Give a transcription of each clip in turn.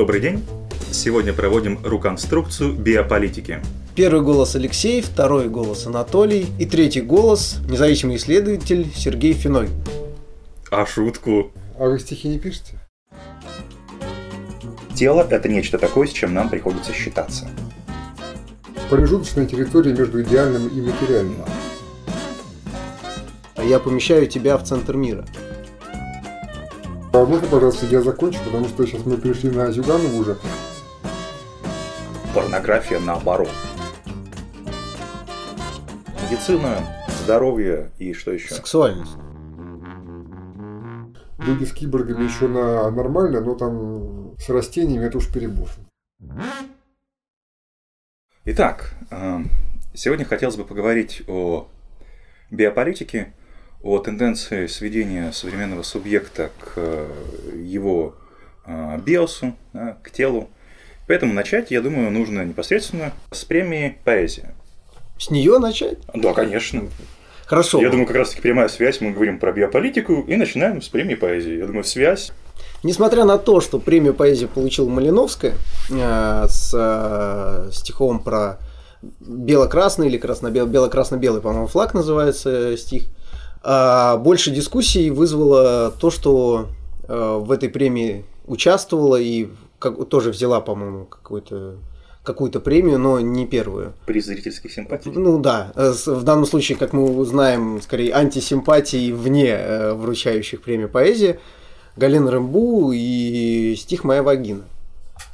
Добрый день. Сегодня проводим реконструкцию биополитики. Первый голос Алексей, второй голос Анатолий и третий голос независимый исследователь Сергей Финой. А шутку? А вы стихи не пишете? Тело – это нечто такое, с чем нам приходится считаться. Промежуточная территория между идеальным и материальным. А я помещаю тебя в центр мира. А можно, пожалуйста, я закончу, потому что сейчас мы пришли на Зюганову уже. Порнография наоборот. Медицина, здоровье и что еще? Сексуальность. Люди с киборгами еще на нормально, но там с растениями это уж перебор. Итак, э, сегодня хотелось бы поговорить о биополитике, о тенденции сведения современного субъекта к э, его э, биосу, к телу. Поэтому начать, я думаю, нужно непосредственно с премии «Поэзия». С нее начать? Да, конечно. Хорошо. Я думаю, как раз таки прямая связь, мы говорим про биополитику и начинаем с премии «Поэзии». Я думаю, связь Несмотря на то, что премию поэзии получила Малиновская э, с э, стихом про бело-красный или красно-белый, бело-красно-белый, по-моему, флаг называется стих, больше дискуссий вызвало то, что э, в этой премии участвовала и как, тоже взяла, по-моему, какую-то какую-то премию, но не первую. При зрительских симпатий. Ну да, в данном случае, как мы узнаем, скорее антисимпатии вне вручающих премию поэзии. Галина Рымбу и стих «Моя вагина»,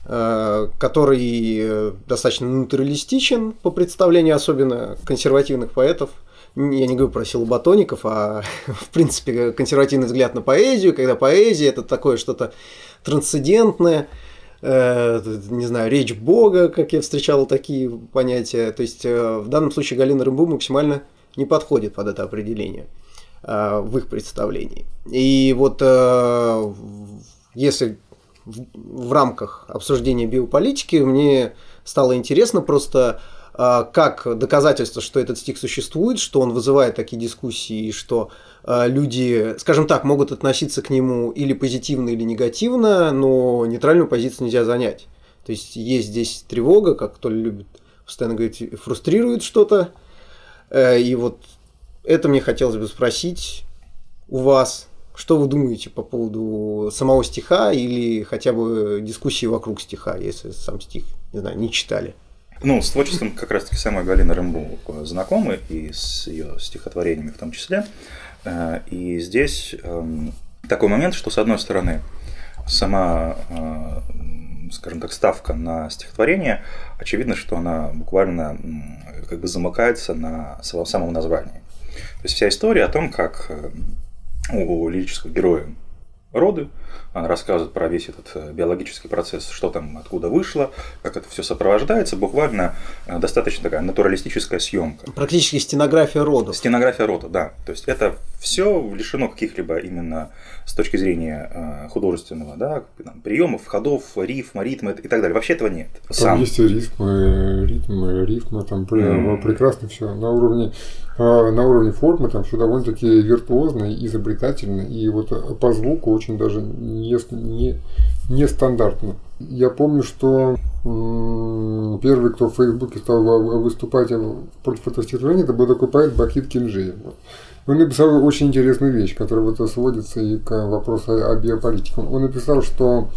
э, который э, достаточно натуралистичен по представлению особенно консервативных поэтов. Я не говорю про силоботоников, а в принципе консервативный взгляд на поэзию, когда поэзия это такое что-то трансцендентное, э, не знаю, речь Бога, как я встречал такие понятия. То есть в данном случае Галина Рымбу максимально не подходит под это определение. Э, в их представлении. И вот э, если в рамках обсуждения биополитики мне стало интересно просто э, как доказательство, что этот стих существует, что он вызывает такие дискуссии, что люди, скажем так, могут относиться к нему или позитивно, или негативно, но нейтральную позицию нельзя занять. То есть есть здесь тревога, как кто любит постоянно говорить, фрустрирует что-то. И вот это мне хотелось бы спросить у вас. Что вы думаете по поводу самого стиха или хотя бы дискуссии вокруг стиха, если сам стих, не знаю, не читали? Ну, с творчеством как раз-таки самой Галины Рымбу знакомы, и с ее стихотворениями в том числе. Э, и здесь эм, такой момент, что, с одной стороны, сама, э, скажем так, ставка на стихотворение, очевидно, что она буквально как бы замыкается на самом названии. То есть вся история о том, как э, у лирического героя роды, она рассказывает про весь этот э, биологический процесс, что там, откуда вышло, как это все сопровождается, буквально э, достаточно такая натуралистическая съемка. Практически стенография рода. Стенография рода, да. То есть это все лишено каких-либо именно с точки зрения э, художественного да, приемов, ходов, рифма, ритма и так далее. Вообще этого нет. Там Сам. есть ритмы, ритмы, рифмы, там mm. прекрасно все на уровне на уровне формы там все довольно-таки виртуозно, изобретательно, и вот по звуку очень даже не, не, нестандартно. Я помню, что первый, кто в Фейсбуке стал выступать против этого стихотворения, это был такой поэт Бахит Кинжеев. Он написал очень интересную вещь, которая вот сводится и к вопросу о биополитике. Он написал, что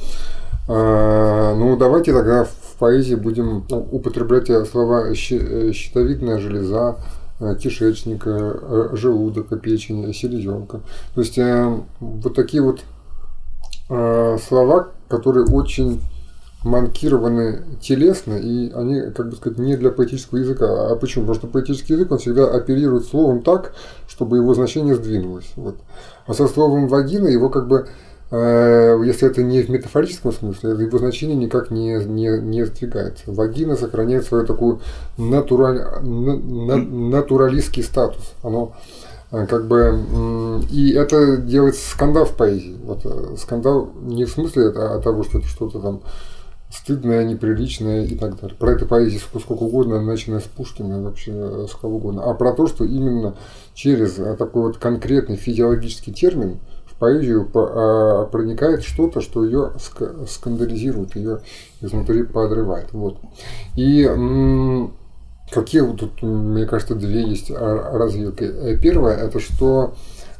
э, ну давайте тогда в поэзии будем ну, употреблять слова щитовидная железа, э, кишечника, э, желудка, печень, селезенка. То есть вот такие вот слова, которые очень манкированы телесно, и они, как бы сказать, не для поэтического языка. А почему? Потому что поэтический язык, он всегда оперирует словом так, чтобы его значение сдвинулось. Вот. А со словом вагина его как бы, э, если это не в метафорическом смысле, его значение никак не, не, не сдвигается. Вагина сохраняет свою такую натураль, на, на, натуралистский статус. Оно э, как бы и это делает скандал в поэзии. Вот э, скандал не в смысле а того, что это что-то там стыдное, неприличное и так далее. Про эту поэзию сколько угодно, начиная с Пушкина, вообще с кого угодно. А про то, что именно через такой вот конкретный физиологический термин в поэзию а, проникает что-то, что ее скандализирует, ее изнутри подрывает. Вот. И какие вот тут, мне кажется, две есть развилки. Э, первое, это что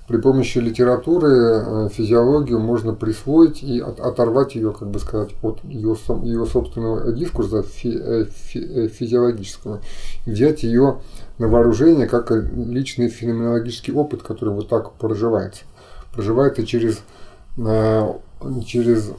при помощи литературы э, физиологию можно присвоить и оторвать ее, как бы сказать, от ее, ее собственного дискурса фи, э, фи, э, физиологического, взять ее на вооружение как личный феноменологический опыт, который вот так проживается. Проживается через, через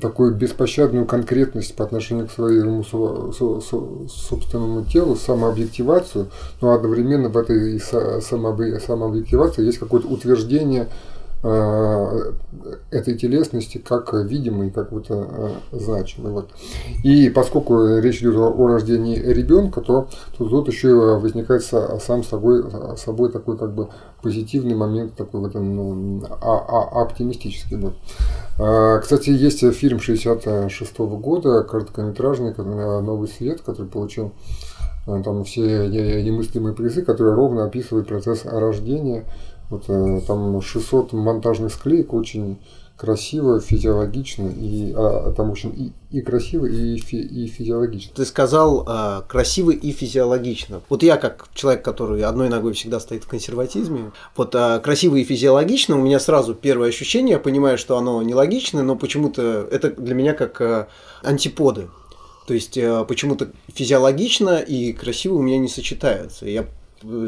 такую беспощадную конкретность по отношению к своему собственному телу, самообъективацию, но одновременно в этой самообъективации есть какое-то утверждение Э, этой телесности как видимой, как вот э, значимой. Вот. И поскольку речь идет о рождении ребенка, то, то тут еще возникает сам собой, собой такой как бы позитивный момент, такой вот, ну, а, а, оптимистический. Вот. Э, кстати, есть фильм 66 -го года, короткометражный «Новый свет», который получил там все немыслимые призы, которые ровно описывают процесс рождения вот, э, там 600 монтажных склеек очень красиво, физиологично, и а, там, общем, и, и красиво, и, фи, и физиологично. Ты сказал а, красиво и физиологично. Вот я, как человек, который одной ногой всегда стоит в консерватизме, вот а, красиво и физиологично, у меня сразу первое ощущение, я понимаю, что оно нелогично, но почему-то это для меня как а, антиподы. То есть а, почему-то физиологично и красиво у меня не сочетаются. Я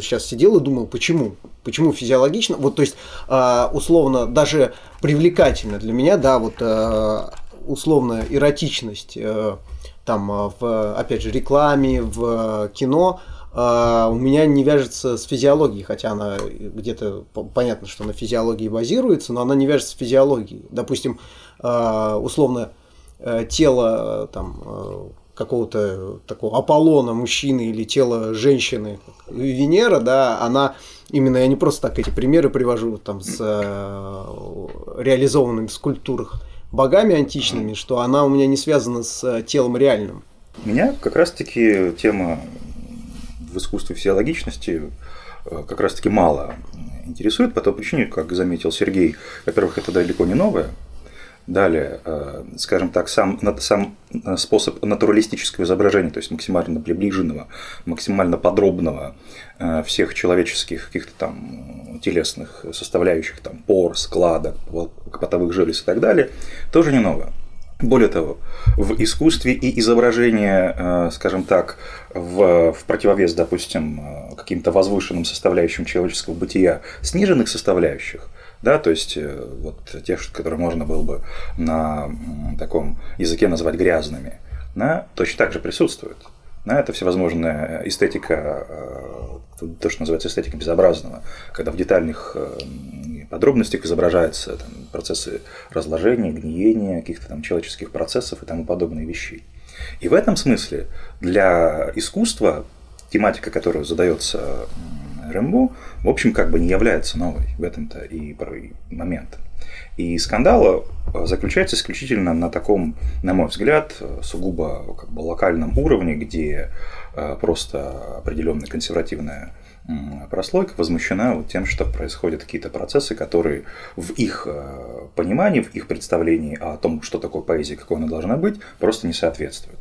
сейчас сидел и думал, почему? Почему физиологично? Вот, то есть, а, условно, даже привлекательно для меня, да, вот а, условно эротичность э, там а, в, опять же, рекламе, в кино, у меня не вяжется с физиологией, хотя она где-то понятно, что на физиологии базируется, но она не вяжется с физиологией. Допустим, условно э, тело там какого-то такого Аполлона мужчины или тело женщины, Венера, да, она именно, я не просто так эти примеры привожу там с э, реализованными в скульптурах богами античными, что она у меня не связана с э, телом реальным. Меня как раз-таки тема в искусстве физиологичности э, как раз-таки мало интересует по той причине, как заметил Сергей, во-первых, это далеко не новое, Далее, э, скажем так, сам, сам э, способ натуралистического изображения, то есть максимально приближенного, максимально подробного э, всех человеческих каких-то там телесных составляющих, там пор, складок, потовых желез и так далее, тоже не новое. Более того, в искусстве и изображение, скажем так, в, в противовес, допустим, каким-то возвышенным составляющим человеческого бытия сниженных составляющих, да, то есть э, вот тех, которые можно было бы на таком языке назвать грязными, да, точно так же присутствуют. Да, это всевозможная эстетика, э, то, что называется эстетика безобразного, когда в детальных э, подробностях изображаются там, процессы разложения, гниения, каких-то там человеческих процессов и тому подобные вещи. И в этом смысле для искусства тематика, которая задается Рэмбо, в общем, как бы не является новой в этом-то и момент. И скандал э, заключается исключительно на таком, на мой взгляд, сугубо как бы локальном уровне, где э, просто определенная консервативная прослойка возмущена вот тем, что происходят какие-то процессы, которые в их э, понимании, в их представлении о том, что такое поэзия, какой она должна быть, просто не соответствуют.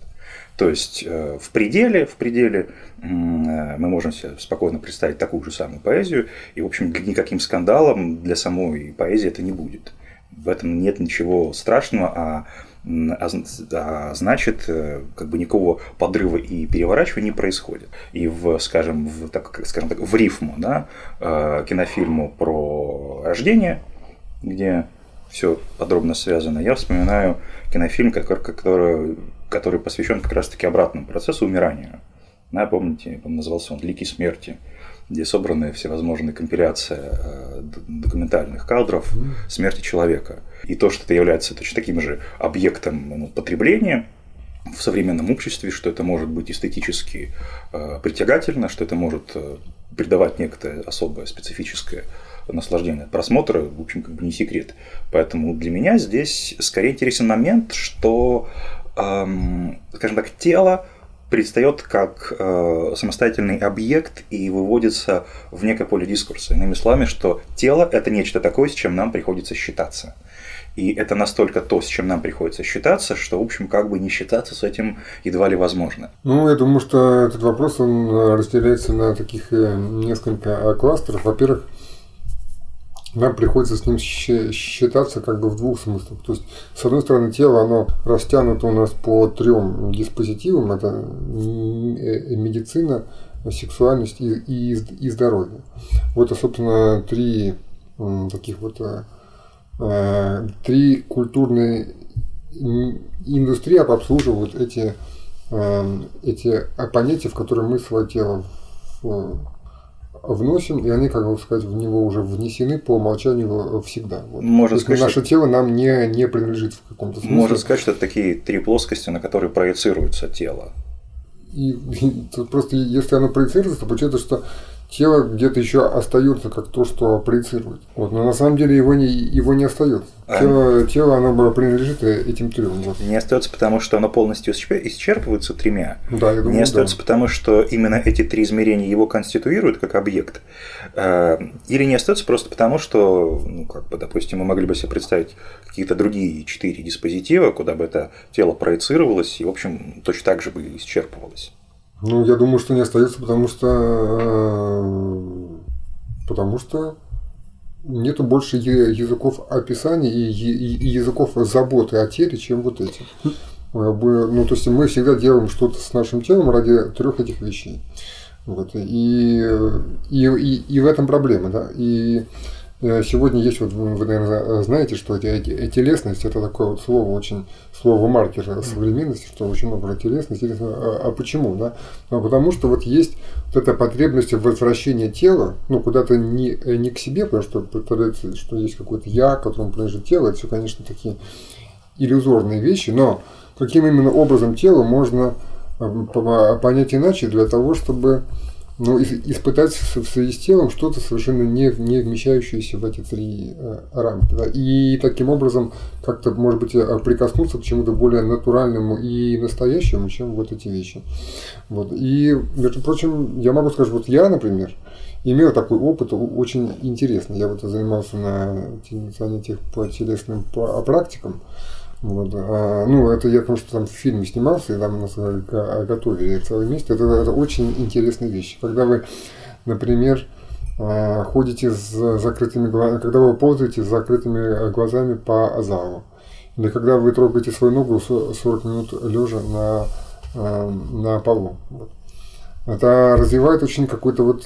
То есть э, в пределе, в пределе э, мы можем себе спокойно представить такую же самую поэзию, и, в общем, никаким скандалом для самой поэзии это не будет. В этом нет ничего страшного, а, а, а значит, э, как бы никакого подрыва и переворачивания не происходит. И в, скажем, в, так, скажем так, в рифму, да, кинофильму про рождение, где все подробно связано, я вспоминаю кинофильм, который, который который посвящен как раз-таки обратному процессу умирания. Да, помните, он назывался он «Лики смерти», где собраны всевозможные компиляции э, документальных кадров смерти человека. И то, что это является точно таким же объектом ну, потребления в современном обществе, что это может быть эстетически э, притягательно, что это может э, придавать некое особое специфическое наслаждение от просмотра, в общем, как бы не секрет. Поэтому для меня здесь скорее интересен момент, что скажем так, тело предстает как э, самостоятельный объект и выводится в некое поле дискурса. Иными словами, что тело – это нечто такое, с чем нам приходится считаться. И это настолько то, с чем нам приходится считаться, что, в общем, как бы не считаться с этим едва ли возможно. Ну, я думаю, что этот вопрос, он разделяется на таких э, несколько кластеров. Во-первых, нам приходится с ним считаться как бы в двух смыслах. То есть, с одной стороны, тело, оно растянуто у нас по трем диспозитивам. Это э, медицина, сексуальность и, и, и здоровье. Вот, собственно, три таких вот э, э, три культурные индустрии обслуживают эти, эти понятия, в которые мы свое тело вносим, и они, как бы сказать, в него уже внесены по умолчанию всегда. Вот. Можно сказать, наше тело нам не, не принадлежит в каком-то смысле. Можно сказать, что это такие три плоскости, на которые проецируется тело. И, и тут просто если оно проецируется, то получается, что тело где-то еще остается как то, что проецирует. Вот, но на самом деле его не, его не остается. А... Тело, тело, оно принадлежит этим трем. Вот. Не остается, потому что оно полностью исчерпывается тремя. Да, я думаю, не остается, да. потому что именно эти три измерения его конституируют как объект. Э, или не остается просто потому, что, ну, как бы, допустим, мы могли бы себе представить какие-то другие четыре диспозитива, куда бы это тело проецировалось, и, в общем, точно так же бы исчерпывалось. Ну, я думаю, что не остается, потому что э, потому что нету больше языков описания и языков заботы о теле, чем вот эти. Ну, то есть мы всегда делаем что-то с нашим телом ради трех этих вещей. Вот. И, и, и, и в этом проблема, да. И сегодня есть, вот вы, наверное, знаете, что телесность это такое вот слово, очень слово маркер современности, что очень много про телесность. Интересно, а, а почему? Да? А потому что вот есть вот эта потребность возвращения тела, ну, куда-то не, не к себе, потому что представляется, что есть какой-то я, которому принадлежит тело, это все, конечно, такие иллюзорные вещи, но каким именно образом тело можно э, понять иначе для того, чтобы ну, испытать в связи с телом что-то совершенно не, не вмещающееся в эти три э, рамки. Да? И таким образом как-то, может быть, э, прикоснуться к чему-то более натуральному и настоящему, чем вот эти вещи. Вот. И, между прочим, я могу сказать, вот я, например, имел такой опыт очень интересный. Я вот занимался на занятиях по телесным практикам. Вот. А, ну, это я потому что там в фильме снимался, и там нас готовили целое место. Это, это очень интересная вещь. Когда вы, например, а, ходите с закрытыми глазами, когда вы ползаете с закрытыми глазами по залу, или когда вы трогаете свою ногу 40 минут лежа на, а, на полу. Вот. Это развивает очень какой-то вот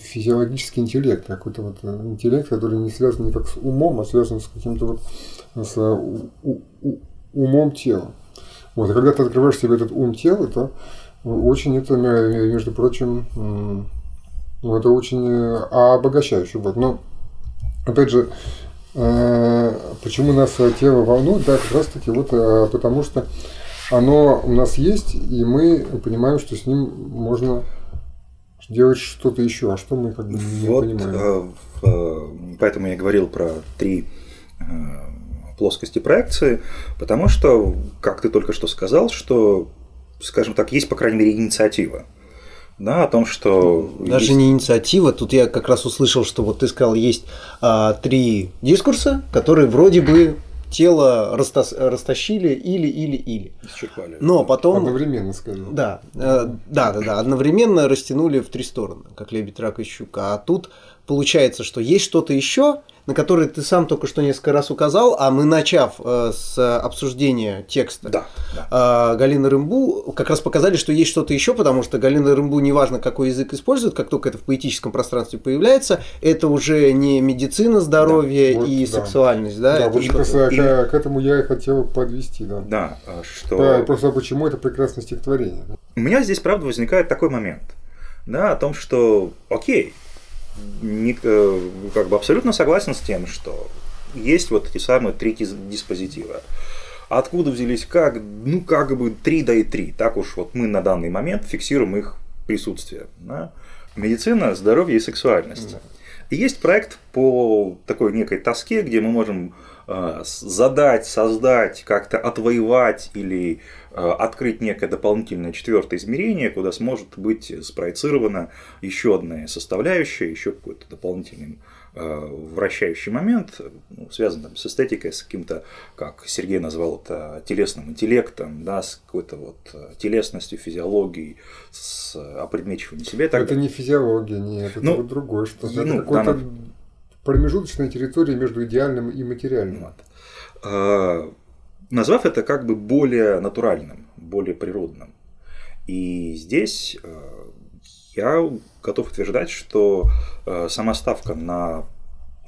физиологический интеллект, какой-то вот интеллект, который не связан никак с умом, а связан с каким-то вот с умом тела. Вот, и когда ты открываешь себе этот ум тела, то очень это, между прочим, ну, это очень э, обогащающе. Вот. Но, опять же, э, почему нас тело волнует, да, как раз таки вот э, потому что оно у нас есть, и мы понимаем, что с ним можно делать что-то еще, а что мы как бы не вот, понимаем. Поэтому я говорил про три плоскости проекции, потому что, как ты только что сказал, что, скажем так, есть, по крайней мере, инициатива. Да, о том, что... Даже есть... не инициатива, тут я как раз услышал, что вот ты сказал, есть а, три дискурса, которые вроде бы тело растас... растащили или, или, или. Исчерпали. Но потом... Одновременно, скажем. Да, э, да, да, да, одновременно растянули в три стороны, как лебедь, рак и щука. А тут получается, что есть что-то еще, на который ты сам только что несколько раз указал, а мы, начав э, с обсуждения текста да, да. Э, Галины Рымбу, как раз показали, что есть что-то еще, потому что Галина Рымбу, неважно, какой язык использует, как только это в поэтическом пространстве появляется, это уже не медицина здоровья да, вот, и да. сексуальность. Да, да вот как раз и... к, к этому я и хотел подвести. Да, да а что... Да, просто почему это прекрасное стихотворение. У меня здесь, правда, возникает такой момент, да, о том, что, окей, не, э, как бы абсолютно согласен с тем, что есть вот эти самые три диспозитива. Откуда взялись как? Ну, как бы 3 да и 3. Так уж вот мы на данный момент фиксируем их присутствие. Да? Медицина, здоровье и сексуальность. И есть проект по такой некой тоске, где мы можем э, задать, создать, как-то отвоевать или открыть некое дополнительное четвертое измерение, куда сможет быть спроецирована еще одна составляющая, еще какой-то дополнительный Э, вращающий момент, ну, связан там, с эстетикой, с каким-то, как Сергей назвал это, телесным интеллектом, да, с какой-то вот э, телесностью, физиологией, с опредмечиванием себя. Это не физиология, нет, это ну, вот другое что-то. Ну, какой-то да, промежуточная территория между идеальным и материальным. Вот. Назвав это как бы более натуральным, более природным. И здесь я готов утверждать, что э, сама ставка на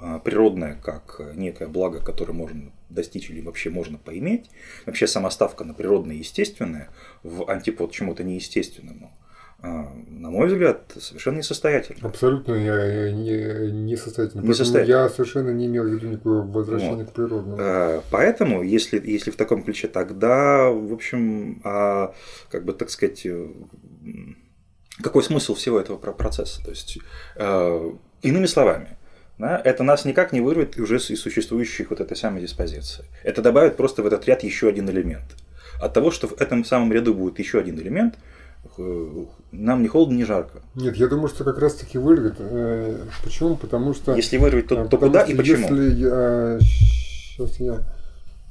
э, природное как некое благо, которое можно достичь или вообще можно поиметь, вообще сама ставка на природное и естественное в антипод чему-то неестественному, э, на мой взгляд, совершенно несостоятельно. Абсолютно я, не, несостоятельно. несостоятельно. Я совершенно не имел в виду никакого возвращения вот. к природному. Поэтому, если, если в таком ключе, тогда, в общем, а, как бы так сказать, какой смысл всего этого процесса? То есть, э, иными словами, да, это нас никак не вырвет уже из существующих вот этой самой диспозиции. Это добавит просто в этот ряд еще один элемент. От того, что в этом самом ряду будет еще один элемент, э, нам не холодно, не жарко. Нет, я думаю, что как раз таки вырвет. Э, почему? Потому что... Если вырвет, то, то куда и почему? Если я... Сейчас я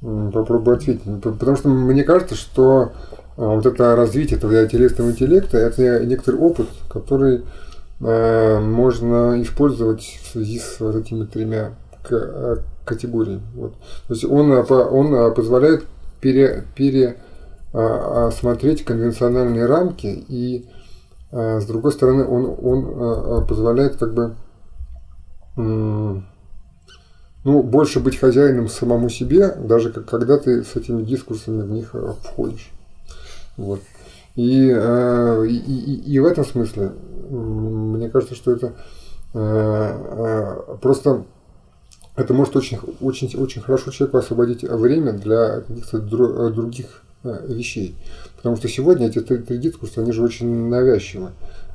попробую ответить. Потому что мне кажется, что вот это развитие этого телесного интеллекта, это некоторый опыт, который э, можно использовать в связи с вот этими тремя э, категориями. Вот. То есть он, э, он позволяет пере, пере осмотреть конвенциональные рамки и с другой стороны он, он позволяет как бы ну, больше быть хозяином самому себе, даже когда ты с этими дискурсами в них входишь. Вот. И, и, и, и в этом смысле, мне кажется, что это просто это может очень, очень, очень хорошо человеку освободить время для каких-то других вещей. Потому что сегодня эти три дискурса, они же очень навязчивы.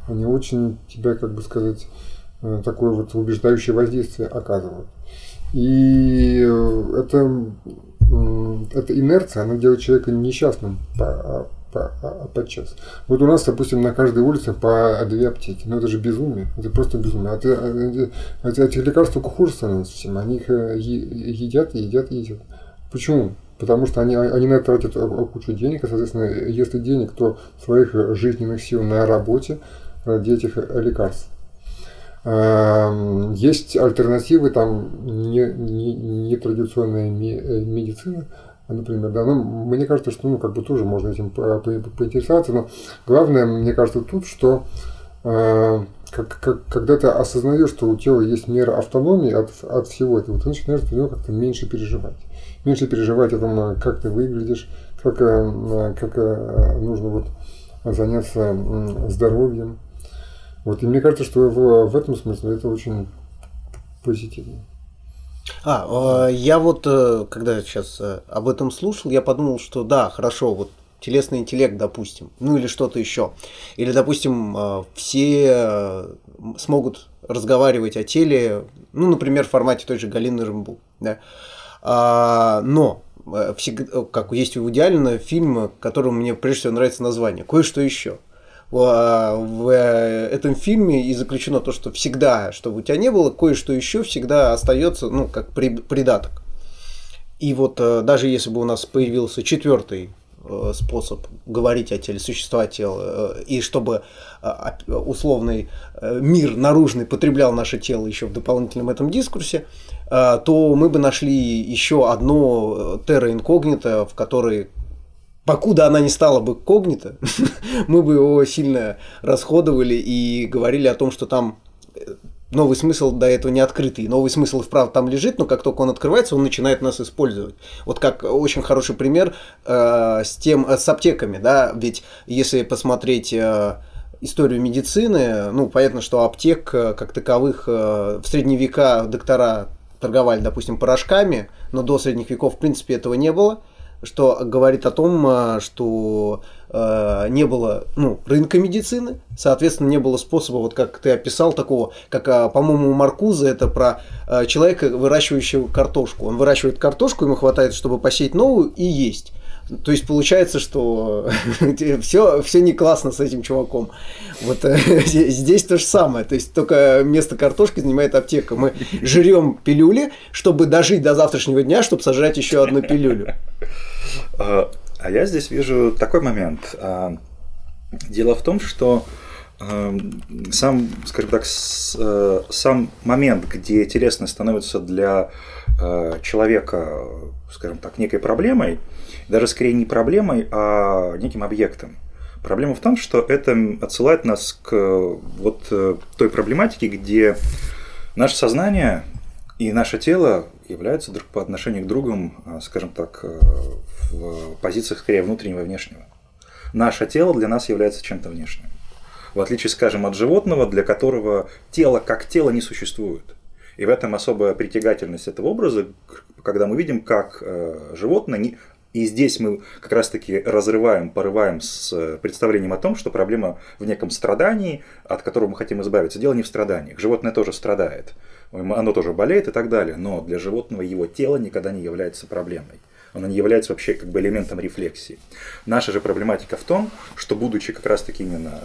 Они очень тебя, как бы сказать, такое вот убеждающее воздействие оказывают. И это, эта инерция, она делает человека несчастным по, подчас. Вот у нас, допустим, на каждой улице по две аптеки. Ну это же безумие. Это просто безумие. А, ты, а, а, этих лекарств только хуже становится всем. Они их э, едят, едят, едят. Почему? Потому что они, они на это тратят кучу денег, и, соответственно, если денег, то своих жизненных сил на работе ради этих лекарств. Эм, есть альтернативы, там нетрадиционная не, не э, медицина, например, да, ну, мне кажется, что, ну, как бы тоже можно этим по по поинтересоваться, но главное, мне кажется, тут, что э, как, как, когда ты осознаешь, что у тела есть мера автономии от, от всего этого, ты начинаешь за него как-то меньше переживать. Меньше переживать о том, как ты выглядишь, как, э, как э, нужно вот заняться здоровьем. Вот, и мне кажется, что в, в этом смысле это очень позитивно. А, э, я вот, когда сейчас об этом слушал, я подумал, что да, хорошо, вот телесный интеллект, допустим, ну или что-то еще. Или, допустим, все смогут разговаривать о теле, ну, например, в формате той же Галины Рымбу. Да? А, но всегда, как есть у Идеалина фильм, которому мне прежде всего нравится название, кое-что еще в э, этом фильме и заключено то, что всегда, чтобы у тебя не было, кое-что еще всегда остается, ну, как придаток. И вот э, даже если бы у нас появился четвертый э, способ говорить о теле, существовать тела, и чтобы условный мир наружный потреблял наше тело еще в дополнительном этом дискурсе, то мы бы нашли еще одно терра инкогнито, в которой покуда она не стала бы когнита, мы бы его сильно расходовали и говорили о том, что там э, новый смысл до этого не открытый. Новый смысл и там лежит, но как только он открывается, он начинает нас использовать. Вот как очень хороший пример э, с тем э, с аптеками, да, ведь если посмотреть э, историю медицины, ну понятно, что аптек э, как таковых э, в средние века доктора торговали, допустим, порошками, но до средних веков в принципе этого не было что говорит о том, что э, не было ну, рынка медицины, соответственно, не было способа, вот как ты описал, такого, как, э, по-моему, у Маркуза это про э, человека, выращивающего картошку. Он выращивает картошку, ему хватает, чтобы посеять новую и есть. То есть получается, что все, все не классно с этим чуваком. Вот э, здесь то же самое. То есть только место картошки занимает аптека. Мы жрем пилюли, чтобы дожить до завтрашнего дня, чтобы сожрать еще одну пилюлю. А, а я здесь вижу такой момент. А, дело в том, что а, сам, скажем так, сам момент, где телесность становится для человека, скажем так, некой проблемой, даже скорее не проблемой, а неким объектом. Проблема в том, что это отсылает нас к вот э, той проблематике, где наше сознание и наше тело являются друг по отношению к другу, а, скажем так, э, в позициях скорее внутреннего и внешнего. Наше тело для нас является чем-то внешним. В отличие, скажем, от животного, для которого тело как тело не существует. И в этом особая притягательность этого образа, когда мы видим, как э, животное и здесь мы как раз-таки разрываем, порываем с э, представлением о том, что проблема в неком страдании, от которого мы хотим избавиться. Дело не в страданиях. Животное тоже страдает. Оно тоже болеет и так далее. Но для животного его тело никогда не является проблемой. Оно не является вообще как бы элементом рефлексии. Наша же проблематика в том, что будучи как раз-таки именно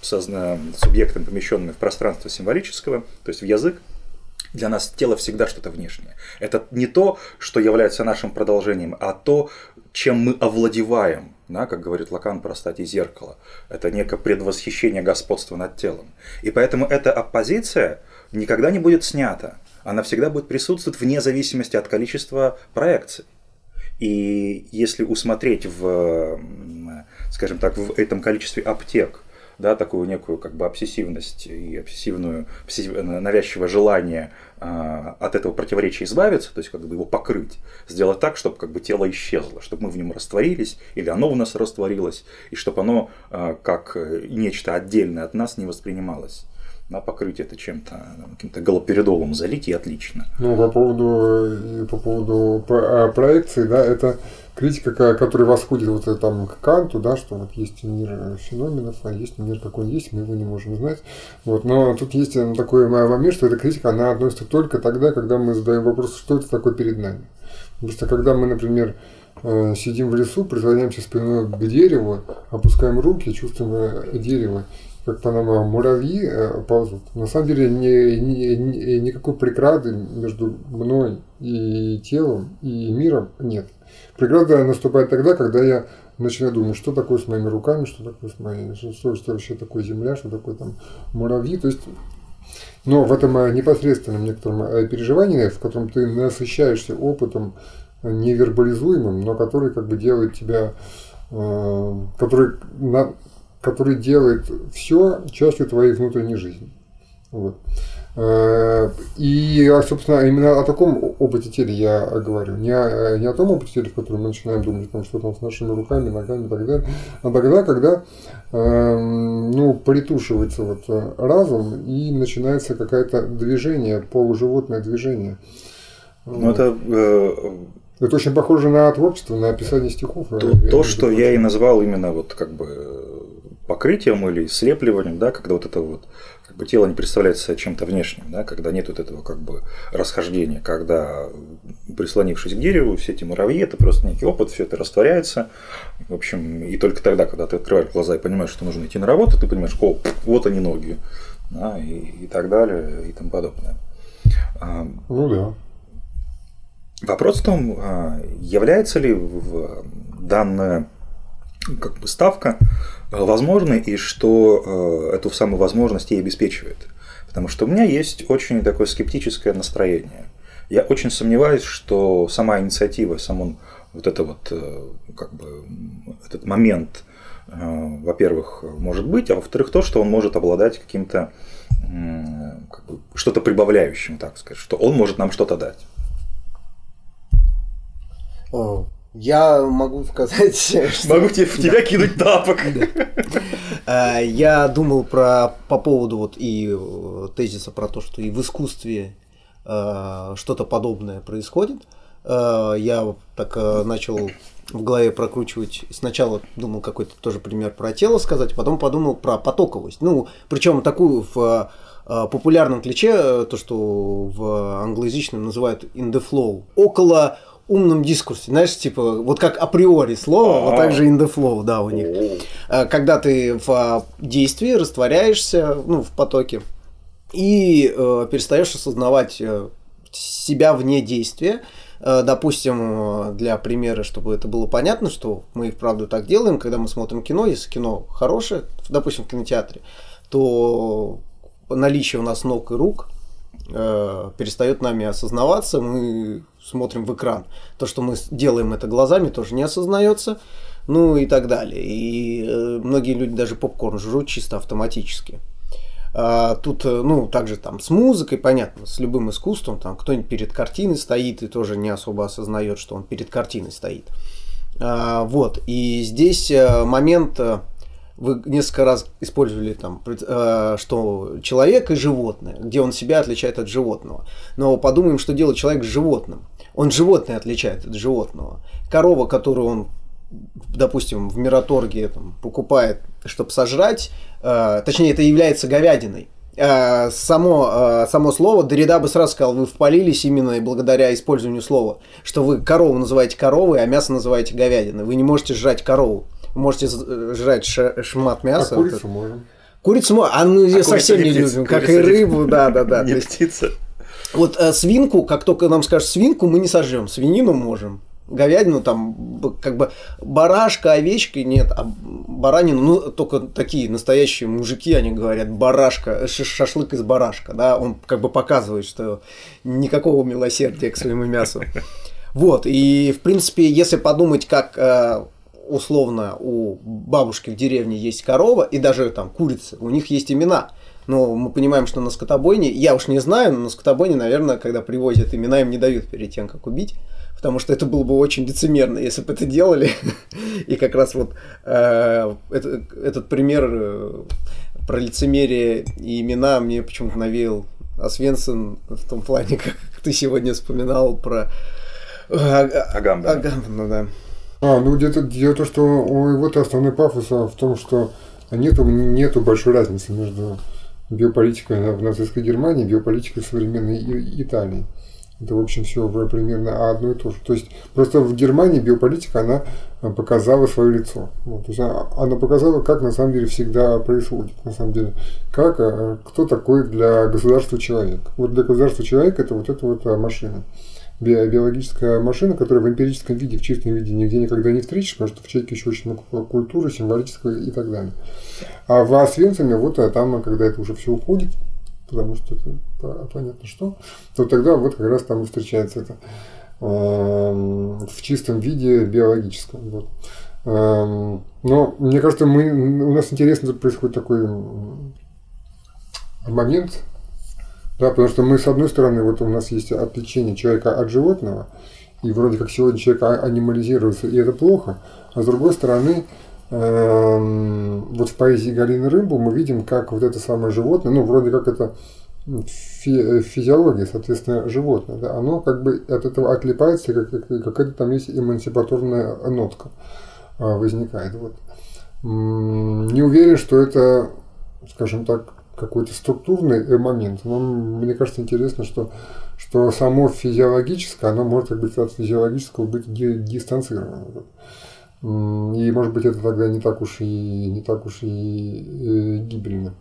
созна... субъектом, помещенным в пространство символического, то есть в язык, для нас тело всегда что-то внешнее. Это не то, что является нашим продолжением, а то, чем мы овладеваем, да, как говорит Лакан про стати зеркала. Это некое предвосхищение господства над телом. И поэтому эта оппозиция никогда не будет снята. Она всегда будет присутствовать вне зависимости от количества проекций. И если усмотреть в, скажем так, в этом количестве аптек, да, такую некую как бы обсессивность и обсессивную, навязчивое желание а, от этого противоречия избавиться, то есть как бы его покрыть, сделать так, чтобы как бы тело исчезло, чтобы мы в нем растворились, или оно в нас растворилось, и чтобы оно а, как э, нечто отдельное от нас не воспринималось. Да, покрыть это чем-то, каким-то галоперидолом залить и отлично. Ну, по поводу, э, по поводу а, проекции, да, это критика, которая восходит вот э, там к Канту, да, что вот есть мир феноменов, а есть мир какой он есть, мы его не можем знать. Вот, но тут есть э, такой момент, что эта критика, она относится только тогда, когда мы задаем вопрос, что это такое перед нами. Потому что когда мы, например, э, сидим в лесу, прислоняемся спиной к дереву, опускаем руки, чувствуем дерево, как по нам муравьи ползут. На самом деле ни, ни, ни, никакой преграды между мной и телом и миром нет. Преграда наступает тогда, когда я начинаю думать, что такое с моими руками, что такое с моей, что, что вообще такое земля, что такое там муравьи. То есть, но в этом э, непосредственном некотором э, переживании, в котором ты насыщаешься опытом невербализуемым, но который как бы делает тебя, э, который, на, который делает все частью твоей внутренней жизни. Вот. Э, и, собственно, именно о таком опыте тела я говорю. Не о, не о том опыте тела, в котором мы начинаем думать, о том, что там с нашими руками, ногами и так далее, а тогда, когда эм, ну, притушивается вот разум и начинается какое-то движение, полуживотное движение. Ну, это э, это очень похоже на творчество, на описание стихов. То, то что я и назвал именно вот как бы покрытием или слепливанием, да, когда вот это вот как бы тело не представляется чем-то внешним, да, когда нет вот этого как бы расхождения, когда прислонившись к дереву, все эти муравьи, это просто некий опыт, все это растворяется. В общем, и только тогда, когда ты открываешь глаза и понимаешь, что нужно идти на работу, ты понимаешь, о, вот они ноги, да, и, и так далее, и тому подобное. А, ну да. Вопрос в том, а, является ли в данная как бы ставка Э, возможны и что э, эту самую возможность ей обеспечивает. Потому что у меня есть очень такое скептическое настроение. Я очень сомневаюсь, что сама инициатива, сам вот это вот э, как бы этот момент, во-первых, может быть, а во-вторых, то, что он может обладать каким-то как бы, что-то прибавляющим, так сказать, что он может нам что-то дать. Я могу сказать... Что... Могу тебе, в тебя кинуть тапок. Э, я думал про, по поводу вот и э, тезиса про то, что и в искусстве э, что-то подобное происходит. Я так начал в голове прокручивать. Сначала думал какой-то тоже пример про тело сказать, потом подумал про потоковость. Ну, причем такую в популярном ключе, то, что в англоязычном называют in the flow, около умном дискурсе, знаешь, типа, вот как априори слово, вот так же in the flow, да, у них. Э, когда ты в действии растворяешься, ну, в потоке, и э, перестаешь осознавать себя вне действия, Э, допустим, для примера, чтобы это было понятно, что мы и вправду так делаем, когда мы смотрим кино, если кино хорошее, допустим, в кинотеатре, то наличие у нас ног и рук э, перестает нами осознаваться, мы смотрим в экран. То, что мы делаем это глазами, тоже не осознается, ну и так далее. И э, многие люди даже попкорн жрут чисто автоматически. А, тут, э, ну, также там с музыкой, понятно, с любым искусством, там кто-нибудь перед картиной стоит и тоже не особо осознает, что он перед картиной стоит. А, вот, и здесь э, момент, э, вы несколько раз использовали там, что человек и животное, где он себя отличает от животного. Но подумаем, что делает человек с животным. Он животное отличает от животного. Корова, которую он допустим, в Мираторге там, покупает, чтобы сожрать, э, точнее, это является говядиной. Э, само, э, само слово, Дорида бы сразу сказал, вы впалились именно благодаря использованию слова, что вы корову называете коровой, а мясо называете говядиной. Вы не можете жрать корову, можете э, жрать шмат мяса. А курицу можем. Курицу а мы ее а совсем не любим, как и рыбу, да, да, да. Не птица. Вот э, свинку, как только нам скажут свинку, мы не сожрем, свинину можем говядину, там, как бы барашка, овечки нет, а баранину, ну, только такие настоящие мужики, они говорят, барашка, шашлык из барашка, да, он как бы показывает, что никакого милосердия к своему мясу. Вот, и, в принципе, если подумать, как э, условно у бабушки в деревне есть корова и даже там курица, у них есть имена. Но мы понимаем, что на скотобойне, я уж не знаю, но на скотобойне, наверное, когда привозят имена, им не дают перед тем, как убить потому что это было бы очень лицемерно, если бы это делали. И как раз вот э, это, этот пример э, про лицемерие и имена мне почему-то навеял Освенсен в том плане, как ты сегодня вспоминал про э, Агамбена. Агамбена, да. А, ну где-то дело то, что у его-то основной пафос в том, что нету, нету большой разницы между биополитикой в нацистской Германии и биополитикой современной Италии. Это, в общем, все примерно одно и то же. То есть, просто в Германии биополитика, она э, показала свое лицо. Вот, то есть, она показала, как на самом деле всегда происходит. На самом деле, как, э, кто такой для государства человек. Вот для государства человек это вот эта вот машина. Биологическая машина, которая в эмпирическом виде, в чистом виде нигде никогда не встретишь, потому что в человеке еще очень много культуры, символической и так далее. А в Освенциме, вот там, когда это уже все уходит, потому что это понятно что, то тогда вот как раз там и встречается это эм, в чистом виде биологическом. Вот. Эм, но мне кажется, мы, у нас интересно происходит такой момент, да, потому что мы, с одной стороны, вот у нас есть отличение человека от животного, и вроде как сегодня человек а, анимализируется, и это плохо, а с другой стороны, Эм, вот в поэзии Галины Рымбу мы видим, как вот это самое животное, ну, вроде как это фи физиология, соответственно, животное, да, оно как бы от этого отлипается, как, какая-то там есть эмансипаторная нотка а, возникает. Вот. Не уверен, что это, скажем так, какой-то структурный момент. Но мне кажется интересно, что, что само физиологическое, оно может как бы от физиологического быть дистанцировано. И, может быть, это тогда не так уж и не так уж и э, гибельно.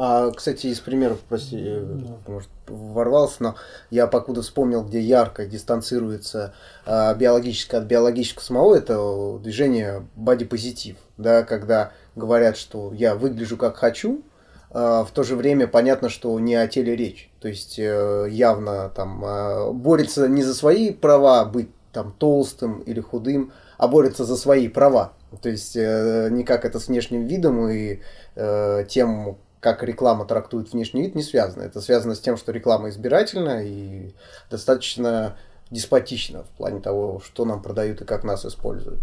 А, кстати, из примеров, прости, э, может, ворвался, но я покуда вспомнил, где ярко дистанцируется а, биологическое от биологического самого, это движение бодипозитив, да, когда говорят, что я выгляжу как хочу, в то же время понятно, что не о теле речь. То есть э, явно там а, борется не за свои права быть там толстым или худым, а борется за свои права. То есть э, никак это с внешним видом и э, тем, как реклама трактует внешний вид, не связано. Это связано с тем, что реклама избирательна и достаточно деспотична в плане того, что нам продают и как нас используют.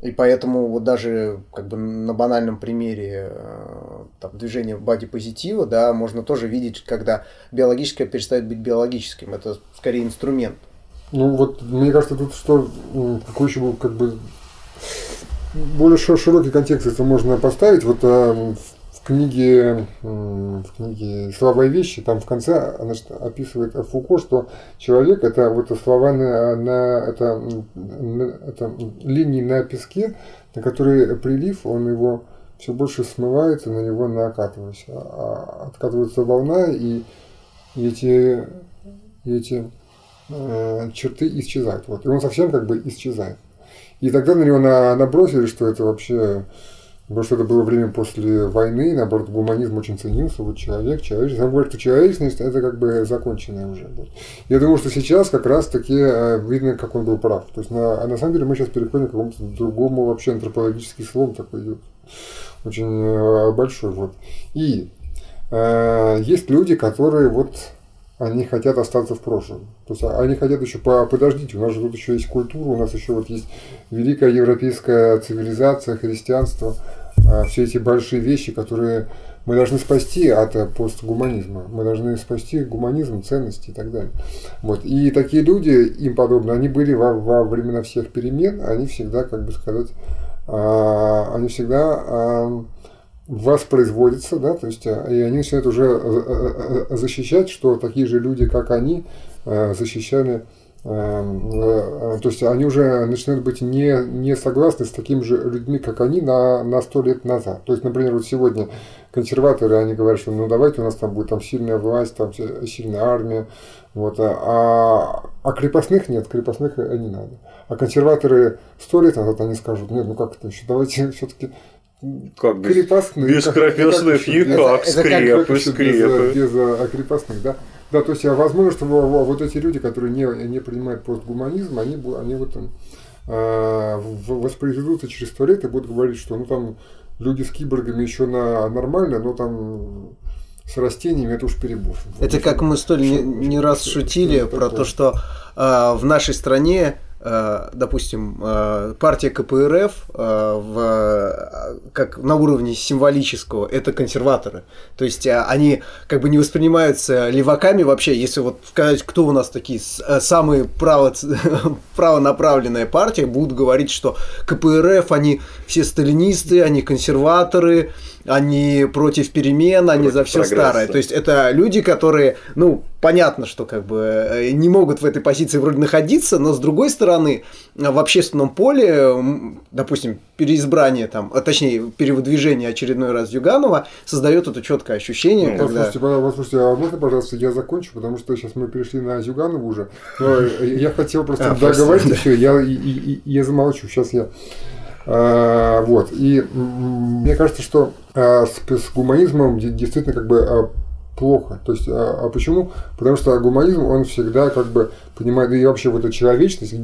И поэтому вот даже как бы на банальном примере там, движения боди-позитива, да, можно тоже видеть, когда биологическое перестает быть биологическим. Это скорее инструмент. Ну вот, мне кажется, тут что, какой еще был как бы более широкий контекст это можно поставить. Вот в книге, в книге «Слова и вещи» там в конце значит, описывает Фуко, что человек – это вот слова на, на, это, на, это линии на песке, на которые прилив, он его все больше смывается, на него накатывается. А откатывается волна, и, эти, эти э, черты исчезают. Вот. И он совсем как бы исчезает. И тогда на него на, набросили, что это вообще Потому что это было время после войны, наоборот, гуманизм очень ценился, вот человек, человечность. Он говорит, что человечность это как бы законченная уже. Вот. Я думаю, что сейчас как раз таки э, видно, как он был прав. То есть, на, а на самом деле мы сейчас переходим к какому-то другому вообще антропологический слом такой очень э, большой. Вот. И э, есть люди, которые вот они хотят остаться в прошлом. То есть они хотят еще подождите, у нас же тут еще есть культура, у нас еще вот есть великая европейская цивилизация, христианство, а, все эти большие вещи, которые мы должны спасти от э, постгуманизма. Мы должны спасти гуманизм, ценности и так далее. Вот. И такие люди, им подобно, они были во, во времена всех перемен, они всегда, как бы сказать, а, они всегда а, воспроизводится, да, то есть и они начинают уже защищать, что такие же люди, как они, защищали то есть они уже начинают быть не, не согласны с такими же людьми, как они, на, на сто лет назад. То есть, например, вот сегодня консерваторы, они говорят, что ну давайте у нас там будет там сильная власть, там сильная армия, вот, а, а крепостных нет, крепостных не надо. А консерваторы сто лет назад они скажут, нет, ну как это еще, давайте все-таки как без, крепостных. Без крепостных никак, скрепы, скрепы. Без, без а, крепостных, да. Да, то есть а возможно, что вот эти люди, которые не, не принимают постгуманизм, они, они вот там э, воспроизведутся через сто лет и будут говорить, что ну там люди с киборгами еще на нормально, но там с растениями это уж перебор. Это как мы столь не, не раз шутили про то, что э, в нашей стране Э, допустим, э, партия КПРФ э, в, как на уровне символического, это консерваторы. То есть они как бы не воспринимаются леваками вообще, если вот сказать, кто у нас такие самые право, правонаправленная партия, будут говорить, что КПРФ, они все сталинисты, они консерваторы, они против перемен, они против за все старое. То есть это люди, которые, ну, понятно, что как бы э, не могут в этой позиции вроде находиться, но с другой стороны, в общественном поле, допустим, переизбрание там, а точнее, перевыдвижение очередной раз Юганова создает это четкое ощущение, ну, когда... Послушайте, послушайте, а можно, пожалуйста, я закончу, потому что сейчас мы перешли на Зюганова уже. Но я хотел просто а, договорить, и все, я, замолчу. Сейчас я вот. И мне кажется, что а, с, с гуманизмом действительно как бы а, плохо. То есть, а, а почему? Потому что гуманизм, он всегда как бы понимает, и вообще вот эта человечность,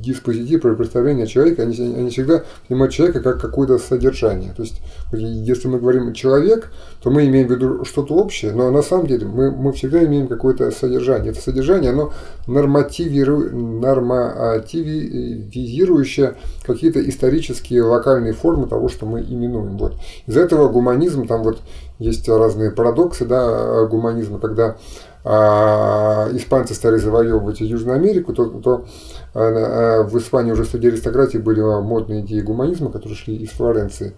диспозитив, представление человека, они, они всегда понимают человека как какое-то содержание. То есть, если мы говорим человек, то мы имеем в виду что-то общее, но на самом деле мы, мы всегда имеем какое-то содержание. Это содержание, оно нормативиру, нормативизирующее какие-то исторические локальные формы того, что мы именуем. Вот. Из-за этого гуманизм, там вот есть разные парадоксы да, гуманизма, когда а, испанцы стали завоевывать Южную Америку, то, то а, а, в Испании уже среди аристократии были модные идеи гуманизма, которые шли из Флоренции.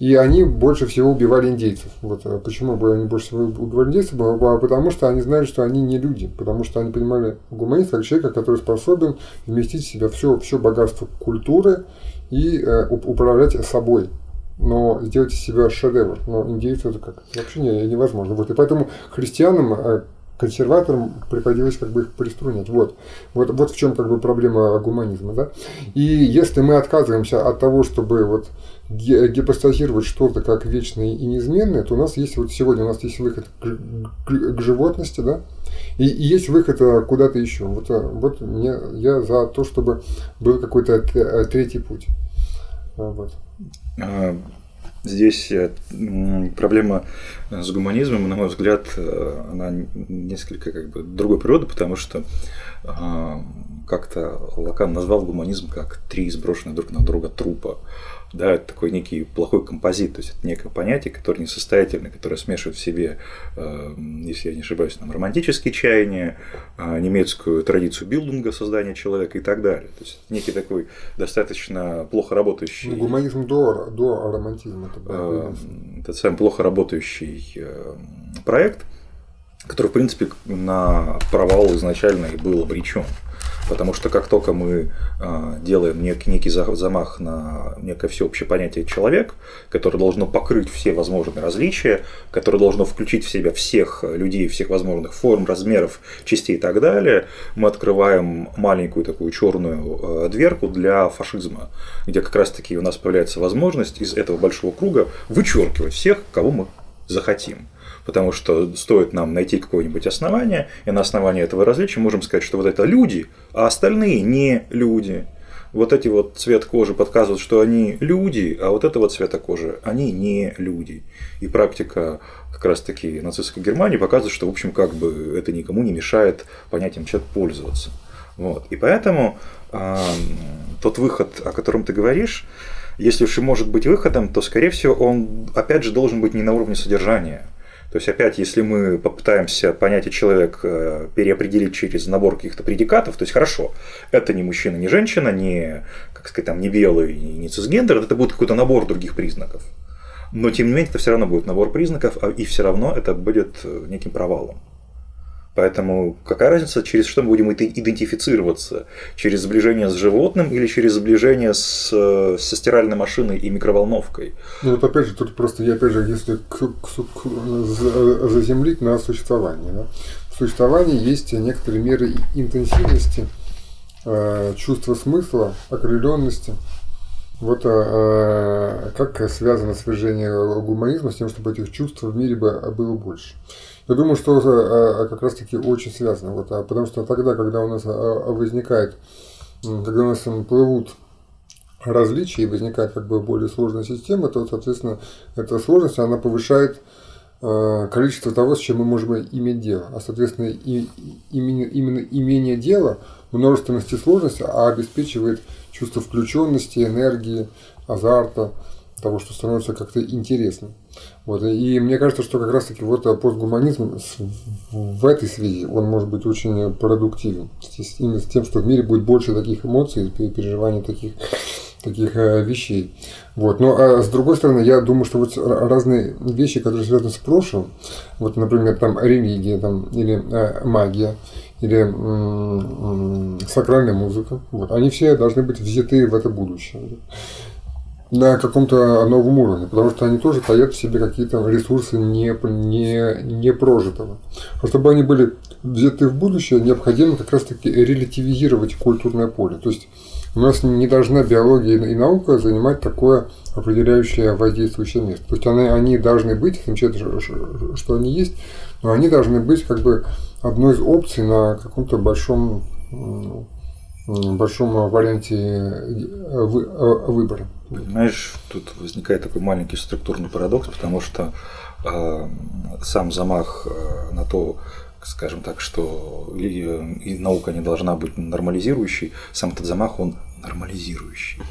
И они больше всего убивали индейцев. Вот почему бы они больше всего убивали индейцев? Потому что они знали, что они не люди. Потому что они понимали гуманист как человека, который способен вместить в себя все, все богатство культуры и э, управлять собой но сделать из себя шедевр. Но индейцы это как? Вообще не, невозможно. Вот. И поэтому христианам, э, консерваторам приходилось как бы их приструнять. Вот. Вот, вот в чем как бы проблема гуманизма. Да? И если мы отказываемся от того, чтобы вот гипостазировать что-то как вечное и неизменное, то у нас есть вот сегодня у нас есть выход к, к, к животности, да, и, и есть выход э, куда-то еще. Вот, э, вот мне, я за то, чтобы был какой-то третий путь. Вот. Здесь э, проблема с гуманизмом, на мой взгляд, э, она несколько как бы другой природы, потому что а, как-то Лакан назвал гуманизм как три сброшенных друг на друга трупа. Да, это такой некий плохой композит, то есть это некое понятие, которое несостоятельное, которое смешивает в себе, э, если я не ошибаюсь, там, романтические чаяния, э, немецкую традицию билдинга, создания человека и так далее. То есть некий такой достаточно плохо работающий... Ну, гуманизм до, до романтизма. Это э, этот самый плохо работающий э, проект, который, в принципе, на провал изначально и был обречен. Потому что как только мы а, делаем некий, некий замах на некое всеобщее понятие человек, которое должно покрыть все возможные различия, которое должно включить в себя всех людей, всех возможных форм, размеров, частей и так далее, мы открываем маленькую такую черную а, дверку для фашизма, где как раз таки у нас появляется возможность из этого большого круга вычеркивать всех, кого мы захотим потому что стоит нам найти какое-нибудь основание, и на основании этого различия можем сказать, что вот это люди, а остальные не люди. Вот эти вот цвет кожи подсказывают, что они люди, а вот это вот цвета кожи, они не люди. И практика как раз таки нацистской Германии показывает, что, в общем, как бы это никому не мешает понятием человек пользоваться. Вот. И поэтому э, тот выход, о котором ты говоришь, если уж и может быть выходом, то, скорее всего, он, опять же, должен быть не на уровне содержания. То есть, опять, если мы попытаемся понятие человек э, переопределить через набор каких-то предикатов, то есть, хорошо, это не мужчина, не женщина, не, как сказать, там, не белый, не цисгендер, это будет какой-то набор других признаков. Но, тем не менее, это все равно будет набор признаков, а, и все равно это будет э, неким провалом. Поэтому какая разница, через что мы будем идентифицироваться? Через сближение с животным или через сближение с, со стиральной машиной и микроволновкой? Ну вот опять же, тут просто я опять же, если к, к, к, заземлить на существование. Да? В существовании есть некоторые меры интенсивности, э, чувства смысла, окрыленности. Вот э, как связано свержение гуманизма с тем, чтобы этих чувств в мире было больше. Я думаю, что а, а, как раз таки очень связано. Вот, а, потому что тогда, когда у нас возникает, когда у нас плывут различия и возникает как бы более сложная система, то, соответственно, эта сложность, она повышает количество того, с чем мы можем иметь дело. А, соответственно, и, именно, именно имение дела множественности сложности обеспечивает чувство включенности, энергии, азарта, того, что становится как-то интересным. Вот, и мне кажется, что как раз-таки вот постгуманизм в этой связи, он может быть очень продуктивен. Именно с тем, что в мире будет больше таких эмоций и переживаний таких, таких э, вещей. Вот. Но а с другой стороны, я думаю, что вот разные вещи, которые связаны с прошлым, вот, например, там религия там, или э, магия, или сакральная музыка, вот, они все должны быть взяты в это будущее на каком-то новом уровне, потому что они тоже таят в себе какие-то ресурсы не, не, не прожитого. А чтобы они были взяты в будущее, необходимо как раз-таки релятивизировать культурное поле. То есть у нас не должна биология и наука занимать такое определяющее воздействующее место. То есть они, они должны быть, означает, что они есть, но они должны быть как бы одной из опций на каком-то большом большом варианте э, э, выбора. Понимаешь, тут возникает такой маленький структурный парадокс, потому что э, сам замах э, на то, скажем так, что и, и наука не должна быть нормализирующей, сам этот замах, он нормализирующий.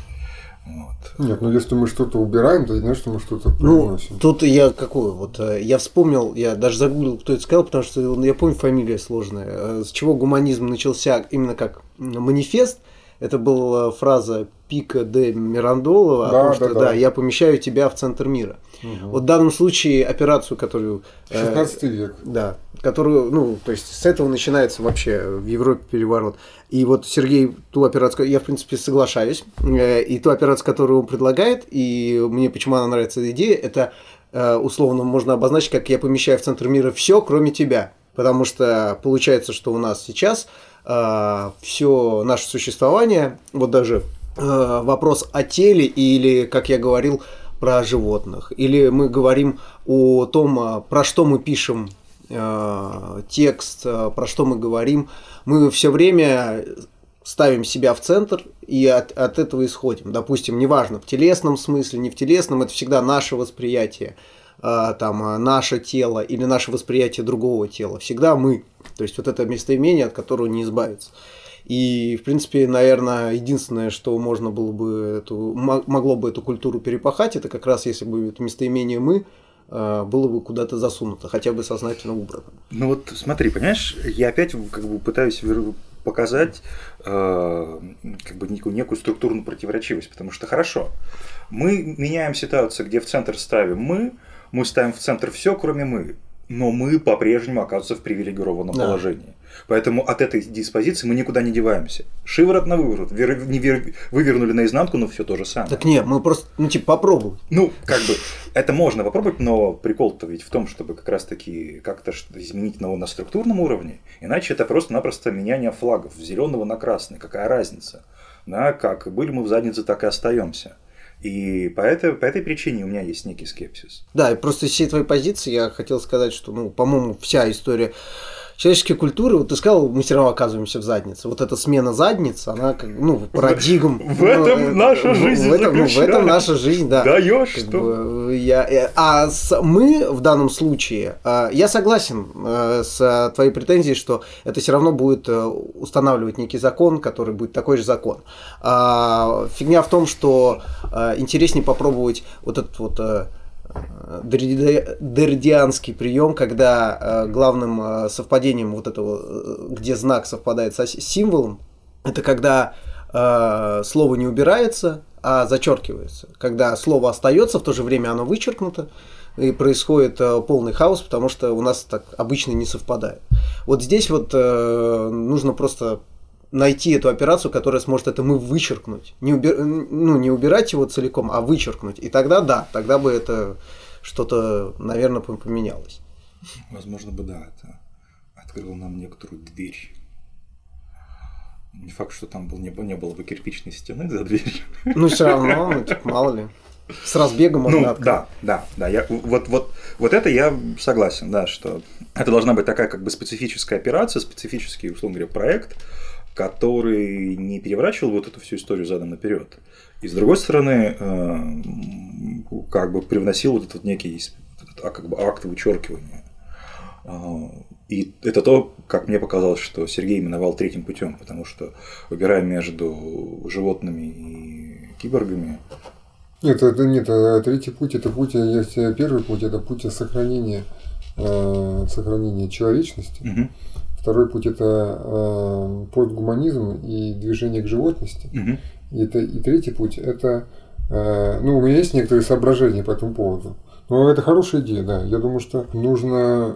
Вот. Нет, ну если мы что-то убираем, то знаешь, что мы что-то приносим. Ну, тут я какую, вот я вспомнил, я даже загуглил, кто это сказал, потому что ну, я помню фамилия сложная. С чего гуманизм начался именно как манифест, это была фраза Пика де Мирандолова да, о том, что да, да. я помещаю тебя в центр мира. Угу. Вот в данном случае операцию, которую... 16 э, век. Да, которую, ну, то есть с этого начинается вообще в Европе переворот. И вот Сергей ту операцию, я в принципе соглашаюсь, э, и ту операцию, которую он предлагает, и мне почему она нравится эта идея, это э, условно можно обозначить, как я помещаю в центр мира все, кроме тебя. Потому что получается, что у нас сейчас э, все наше существование, вот даже вопрос о теле или, как я говорил, про животных, или мы говорим о том, а, про что мы пишем э, текст, про что мы говорим, мы все время ставим себя в центр и от, от этого исходим. Допустим, неважно, в телесном смысле, не в телесном, это всегда наше восприятие, там, наше тело или наше восприятие другого тела. Всегда мы. То есть вот это местоимение, от которого не избавиться. И, в принципе, наверное, единственное, что можно было бы эту, могло бы эту культуру перепахать, это как раз если бы это местоимение мы э, было бы куда-то засунуто, хотя бы сознательно убрано. Ну вот смотри, понимаешь, я опять как бы пытаюсь показать э, как бы некую, некую структурную противоречивость, потому что хорошо, мы меняем ситуацию, где в центр ставим мы, мы ставим в центр все, кроме мы, но мы по-прежнему оказываемся в привилегированном да. положении. Поэтому от этой диспозиции мы никуда не деваемся. Шиворот на выворот. Вер, не вер, вывернули наизнанку, но все то же самое. Так нет, мы просто, ну типа, попробуем. Ну, как бы, это можно попробовать, но прикол-то ведь в том, чтобы как раз-таки как-то изменить на, на структурном уровне. Иначе это просто-напросто меняние флагов с зеленого на красный. Какая разница? Да, как были мы в заднице, так и остаемся. И по этой, по этой причине у меня есть некий скепсис. Да, и просто из всей твоей позиции я хотел сказать, что, ну, по-моему, вся история человеческие культуры, вот ты сказал, мы все равно оказываемся в заднице. Вот эта смена задниц, она как, ну, парадигм. В этом ну, наша жизнь в этом, ну, наша жизнь, да. Даешь что? я, э, а мы в данном случае, э, я согласен э, с твоей претензией, что это все равно будет устанавливать некий закон, который будет такой же закон. А, фигня в том, что интереснее попробовать вот этот вот дердианский прием, когда э, главным э, совпадением вот этого, э, где знак совпадает с символом, это когда слово не убирается, а зачеркивается. Когда слово остается, в то же время оно вычеркнуто, и происходит полный хаос, потому что у нас так обычно не совпадает. Вот здесь вот нужно просто найти эту операцию, которая сможет это мы вычеркнуть. Не, убир... ну, не убирать его целиком, а вычеркнуть. И тогда да, тогда бы это что-то, наверное, поменялось. Возможно бы да, это открыло нам некоторую дверь. Не факт, что там был, не, не было бы кирпичной стены за дверью. Ну, все равно, ну, типа, мало ли. С разбегом можно ну, открыть. Да, да, да. Я, вот, вот, вот это я согласен, да, что это должна быть такая как бы специфическая операция, специфический, условно говоря, проект, который не переворачивал вот эту всю историю задом наперед. И с другой стороны, э, как бы привносил вот этот некий а, как бы акт вычеркивания. А, и это то, как мне показалось, что Сергей именовал третьим путем, потому что выбирая между животными и киборгами. Нет, это нет, а третий путь это путь, есть первый путь, это путь сохранения, э, сохранения человечности. Угу. Второй путь это э, постгуманизм и движение к животности. Угу. И, это, и третий путь это э, ну, у меня есть некоторые соображения по этому поводу. Но это хорошая идея, да. Я думаю, что нужно,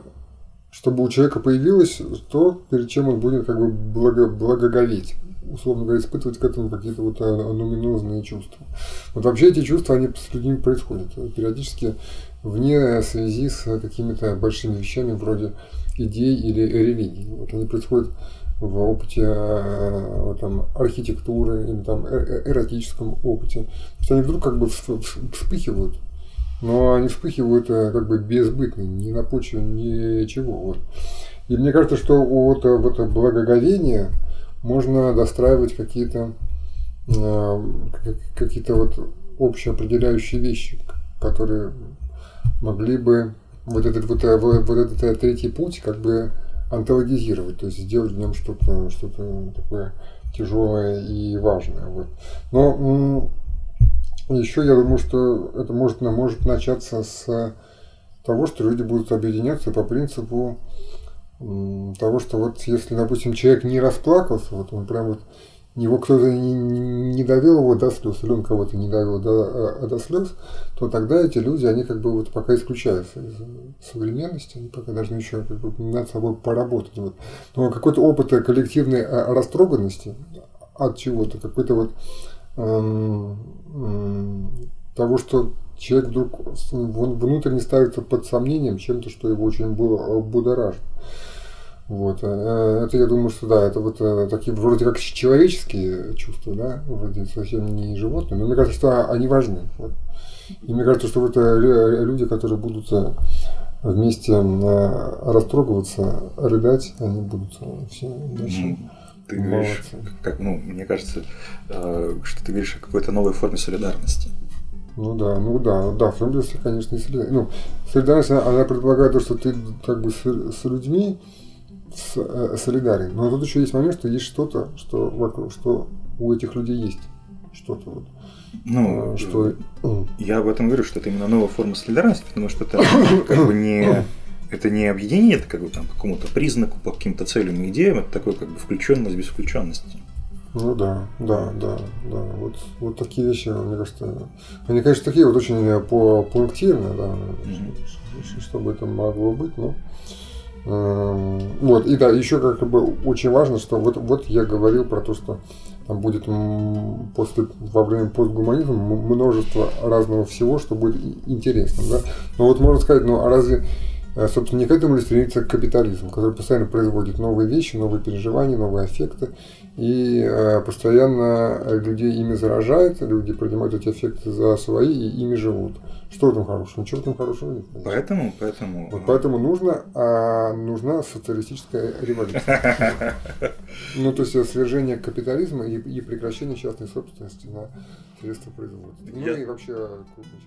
чтобы у человека появилось то, перед чем он будет как бы благо, благоговеть условно говоря, испытывать к этому какие-то вот нуминозные чувства. Вот вообще эти чувства, они с людьми происходят. Периодически вне связи с какими-то большими вещами вроде идей или религий. Вот они происходят в опыте э, там, архитектуры или там, э, э, эротическом опыте. То есть они вдруг как бы вспыхивают, но они вспыхивают как бы безбытно, ни на почве ничего. Вот. И мне кажется, что вот, вот благоговение можно достраивать какие-то какие-то вот общеопределяющие вещи, которые могли бы вот этот вот, э, вот этот э, третий путь как бы антологизировать, то есть сделать в нем что-то что такое тяжелое и важное. Вот. Но еще я думаю, что это может, может начаться с того, что люди будут объединяться по принципу того, что вот если, допустим, человек не расплакался, вот он прям вот его кто-то не, не довел его до слез, или он кого-то не довел до, э, до слез, то тогда эти люди, они как бы вот пока исключаются из современности, они пока должны еще как бы над собой поработать. Вот. Но какой-то опыт коллективной э, растроганности от чего-то, какой-то вот эм, того, что человек вдруг внутренне ставится под сомнением чем-то, что его очень будоражит. Вот. Э, это я думаю, что да, это вот э, такие вроде как человеческие чувства, да, вроде совсем не животные, но мне кажется, что они важны. Вот. И мне кажется, что вот э, люди, которые будут вместе растрогиваться, рыдать, они будут все дальше. Ты говоришь, как, ну, мне кажется, что ты говоришь о какой-то новой форме солидарности. Ну да, ну да, да, в том числе, конечно, и солидарность. Ну, солидарность, она, она предполагает то, что ты как бы с, с людьми, э, солидарен. Но тут еще есть момент, что есть что-то, что вокруг, что у этих людей есть что-то вот. Ну, что... я об этом говорю, что это именно новая форма солидарности, потому что это как бы не это не объединение, это как бы там по какому-то признаку, по каким-то целям и идеям, это такое как бы включенность без включенности. Ну да, да, да, да. Вот, вот такие вещи, мне кажется, они, конечно, такие вот очень по пунктирные, да, mm-hmm. чтобы это могло быть, но э, вот, и да, еще как бы очень важно, что вот, вот я говорил про то, что там будет после, во время постгуманизма множество разного всего, что будет интересно, да. Но вот можно сказать, ну а разве Э, собственно, не к этому ли стремится капитализм, который постоянно производит новые вещи, новые переживания, новые аффекты, и э, постоянно людей ими заражает, люди принимают эти эффекты за свои и ими живут. Что в этом хорошего? Ничего этом хорошего нет. Поэтому, поэтому... Вот поэтому нужно, а, нужна социалистическая революция. Ну, то есть свержение капитализма и, и прекращение частной собственности на средства производства. Ну и вообще крупной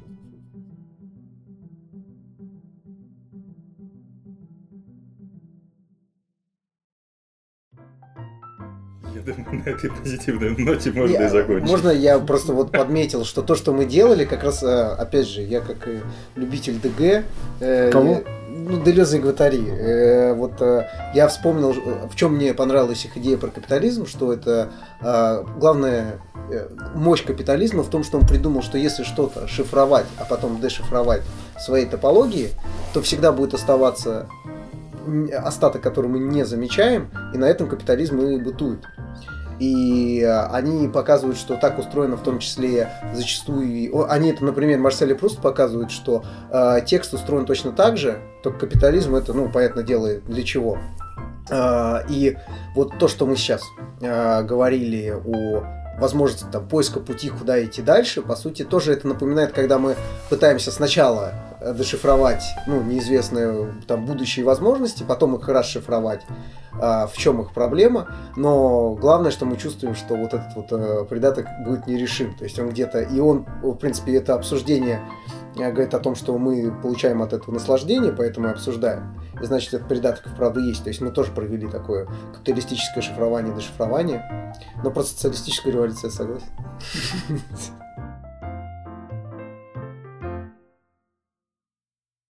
частной думаю, на этой позитивной ноте можно я, и закончить. Можно я просто вот подметил, что то, что мы делали, как раз, э, опять же, я как любитель ДГ. Э, Кого? ну, Делеза и Гватари. Э, вот э, я вспомнил, в чем мне понравилась их идея про капитализм, что это э, главная э, мощь капитализма в том, что он придумал, что если что-то шифровать, а потом дешифровать в своей топологии, то всегда будет оставаться остаток, который мы не замечаем, и на этом капитализм и бытует. И э, они показывают, что так устроено в том числе зачастую. Они это, например, Марсель Пруст показывают, что э, текст устроен точно так же, только капитализм это, ну, понятно дело, для чего. Э, и вот то, что мы сейчас э, говорили о возможности там, поиска пути, куда идти дальше, по сути, тоже это напоминает, когда мы пытаемся сначала дешифровать ну, неизвестные там, будущие возможности, потом их расшифровать, а, в чем их проблема, но главное, что мы чувствуем, что вот этот вот а, придаток будет нерешим, то есть он где-то, и он, в принципе, это обсуждение э, говорит о том, что мы получаем от этого наслаждение, поэтому и обсуждаем. И значит, этот придаток вправду есть. То есть мы тоже провели такое капиталистическое шифрование и дешифрование. Но про социалистическую революцию я согласен.